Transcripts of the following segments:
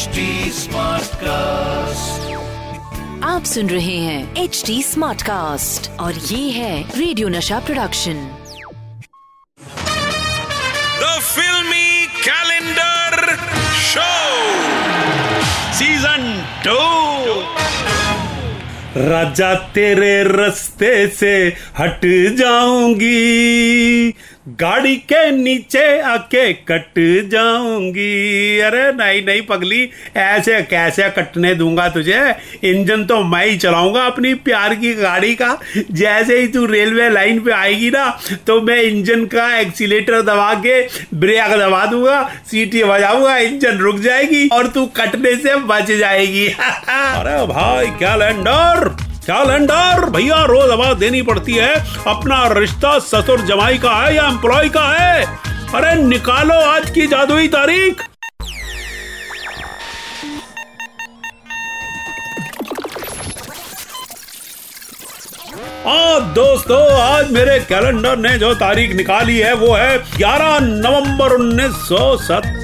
HD cast आप सुन रहे हैं एच डी स्मार्ट कास्ट और ये है radio Nasha production the filmy calendar show season two राजा तेरे रस्ते से हट जाऊँगी। गाड़ी के नीचे आके कट जाऊँगी। अरे नहीं नहीं पगली, ऐसे, कैसे कटने दूँगा तुझे? इंजन तो मैं ही चलाऊँगा अपनी प्यार की गाड़ी का। जैसे ही तू रेलवे लाइन पे आएगी ना तो मैं इंजन का एक्सीटर दबा के ब्रेक दबा दूँगा, सीटी बजाऊँगा, इंजन रुक जाएगी और तू कटने से बच जाएगी। अरे भाई कैलेंडर कैलेंडर भैया, रोज आवाज़ देनी पड़ती है। अपना रिश्ता ससुर जमाई का है या एम्प्लॉय का है? अरे, निकालो आज की जादुई तारीख। हाँ दोस्तों, आज मेरे कैलेंडर ने जो तारीख निकाली है, वो है 11 नवंबर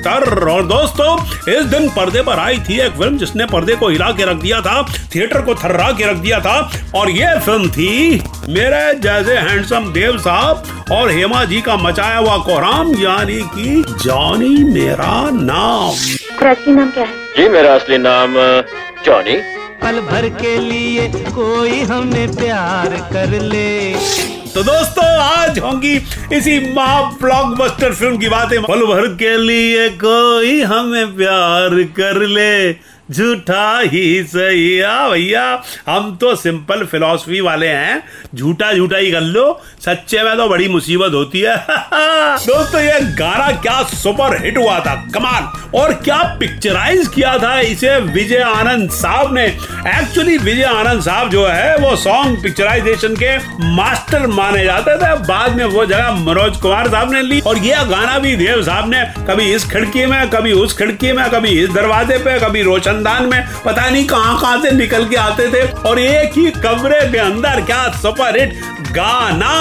1970 और दोस्तों इस दिन पर्दे पर आई थी एक फ़िल्म जिसने पर्दे को हिला के रख दिया था थिएटर को थर्रा के रख दिया था और ये फ़िल्म थी मेरे जैसे हैंडसम देव साहब और हेमा जी का मचाया हुआ कोहराम यानी कि जॉनी मेरा नाम। असली नाम क्या है? जी मेरा असली नाम जॉनी। पल भर के लिए कोई हमें प्यार कर ले। तो दोस्तों, आज होंगी इसी महा ब्लॉकबस्टर फ़िल्म की बातें। पल भर के लिए कोई हमें प्यार कर ले। झूठा ही सही आ भैया, हम तो सिंपल फिलॉसफी वाले हैं। झूठा झूठा ही कर लो। सच्चे में तो बड़ी मुसीबत होती है। दोस्तों, ये गाना क्या सुपर हिट हुआ था। कमाल और क्या पिक्चराइज किया था इसे विजय आनंद साहब ने। एक्चुअली विजय आनंद साहब जो है, वो सॉन्ग पिक्चराइजेशन के मास्टर माने जाते थे। बाद में वो जगह मनोज कुमार साहब ने ली। और यह गाना भी देव साहब ने कभी इस खिड़की में, कभी उस खिड़की में, कभी इस दरवाजे पे, कभी रोशनदान में पता नहीं कहाँ कहाँ से निकल के आते थे और एक ही कमरे के अंदर क्या सुपर हिट गाना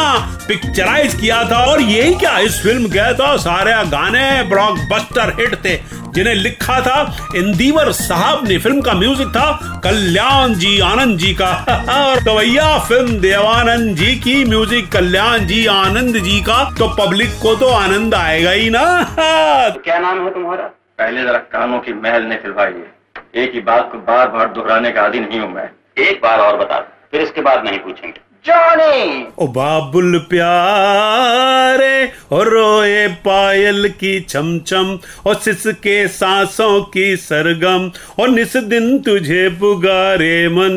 पिक्चराइज किया था और यही क्या इस फ़िल्म के तो सारे गाने ब्लॉकबस्टर हिट थे जिन्हें लिखा था इंदिवर साहब ने। फ़िल्म का म्यूज़िक था कल्याण जी आनंद जी का। और तो भैया फ़िल्म देवानंद जी की म्यूज़िक कल्याण जी आनंद जी का। तो पब्लिक को तो आनंद आएगा ही ना। क्या नाम है तुम्हारा? पहले जरा कानों की महल ने फिलवाई है एक ही बात को बार बार दोहराने का आदि नहीं हूँ मैं। एक बार और बता फिर इसके बाद नहीं पूछेंगे। जानी। ओ बाबुल प्यारे और रोए पायल की छमछम और सिस के सांसों की सरगम और निस दिन तुझे पुगारे मन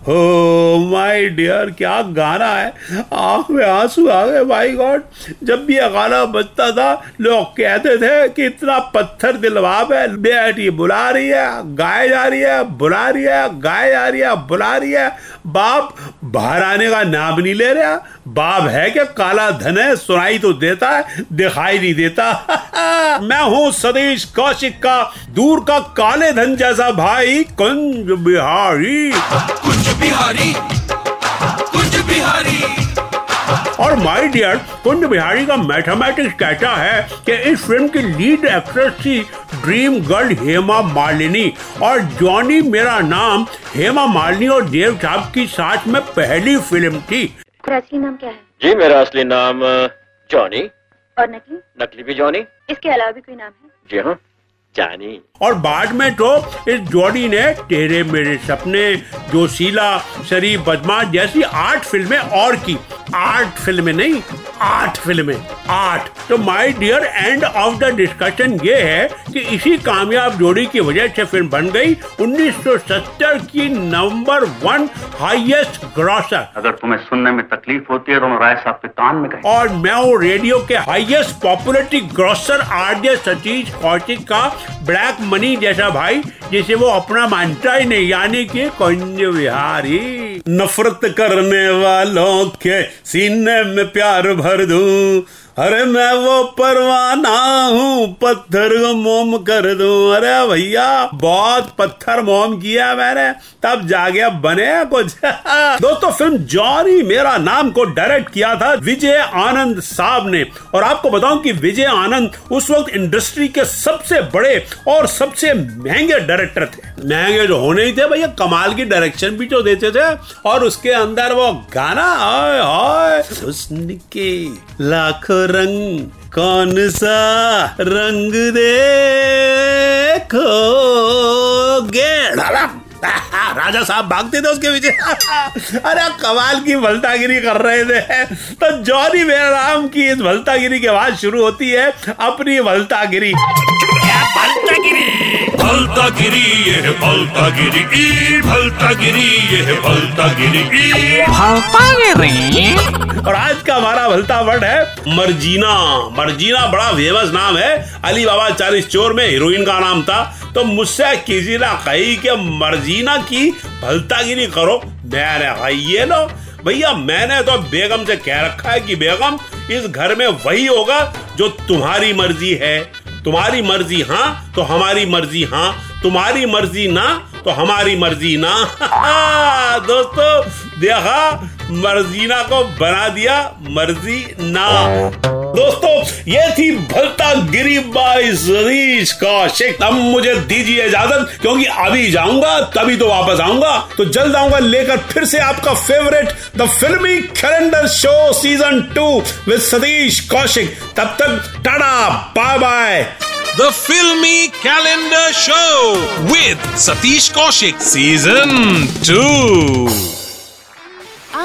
हो माय डियर, क्या गाना है? आँख में आँसू आ गए माय गॉड जब भी यह गाना बजता था, लोग कहते थे कि इतना पत्थर दिलवाब है बेटी बुला रही है गाय जा रही है, बुला रही है गाय जा रही है, बुला रही है। बाप, बाहर आने का नाम नहीं ले रहा। बाप है कि काला धन है सुनाई तो देता है दिखाई नहीं देता। मैं हूँ सतीश कौशिक का दूर का काले धन जैसा भाई कुंज बिहारी। कुंज बिहारी कुंज बिहारी। और माय डियर कुंज बिहारी का मैथमेटिक्स कहता है कि इस फ़िल्म की लीड एक्ट्रेस थी ड्रीम गर्ल हेमा मालिनी। और जॉनी मेरा नाम हेमा मालिनी और देव साहब की साथ में पहली फ़िल्म थी। आपका असली नाम क्या है? जी मेरा असली नाम जॉनी। और नकली? नकली भी जॉनी। इसके अलावा भी कोई नाम है? जी हाँ जानी। और बाद में तो इस जोड़ी ने तेरे मेरे सपने जोशीला शरीफ बदमाश जैसी आठ फ़िल्में और की। आठ फ़िल्में नहीं आठ फ़िल्में। आठ। तो my dear end of the discussion ये है कि इसी कामयाब जोड़ी की वजह से फ़िल्म बन गई 1970 की नंबर वन हाईएस्ट ग्रॉसर अगर तुम्हें सुनने में तकलीफ़ होती है तो राय साहब के कान में कहीं। और मैं हूँ रेडियो के highest popularity grosser RJ Satish Kaushik का ब्लैक मनी जैसा भाई जिसे वो अपना मानता ही नहीं यानी कि कुंज बिहारी नफरत करने वालों के सीने में प्यार भर दूँ अरे मैं वो परवाना हूँ, पत्थर को मोम कर दूँ। अरे भैया, बहुत पत्थर मोम किया मैंने, तब जाके बने कुछ। दोस्तों, फ़िल्म जॉनी मेरा नाम को डायरेक्ट किया था विजय आनंद साहब ने। और आपको बताऊँ कि विजय आनंद उस वक्त इंडस्ट्री के सबसे बड़े और सबसे महँगे डायरेक्टर थे। महँगे जो होने ही थे भैया, कमाल की डायरेक्शन भी जो देते थे। और उसके अंदर वो गाना हाय हाय के लाखों रंग कौन सा रंग देखोगे? राजा साहब भागते थे उसके पीछे। अरे कमाल की भलतागिरी कर रहे थे। तो जॉनी बेराम की इस भलतागिरी के बाद शुरू होती है अपनी भलतागिरी। भलता गिरी ये भलता गिरी ई भलता गिरी ये भलता गिरी ई। भलता गिरी और आज का हमारा भलता वर्ड है मर्जीना। मर्जीना बड़ा फ़ेमस नाम है। अली बाबा चालीस चोर में हीरोइन का नाम था। तो मुझसे किसी ने कही कि मर्जीना की भलता गिरी करो। मैंने कहा ये लो। भैया मैंने तो बेगम से कह रखा है कि बेगम इस घर में वही होगा जो तुम्हारी मर्ज़ी है। तुम्हारी मर्ज़ी हाँ तो हमारी मर्ज़ी हाँ तुम्हारी मर्ज़ी ना तो हमारी मर्ज़ी ना। दोस्तों, देखा, मर्जीना को बना दिया, मर्ज़ी ना। दोस्तों, ये थी भलता गिरी बाई सतीश कौशिक। अब मुझे दीजिए इजाज़त, क्योंकि अभी जाऊँगा, तभी तो वापस आऊँगा। तो जल्द आऊँगा लेकर फिर से आपका favourite the filmy calendar show season two with Satish Kaushik. तब तक tata bye bye The Filmy Calendar Show with Satish Kaushik Season 2.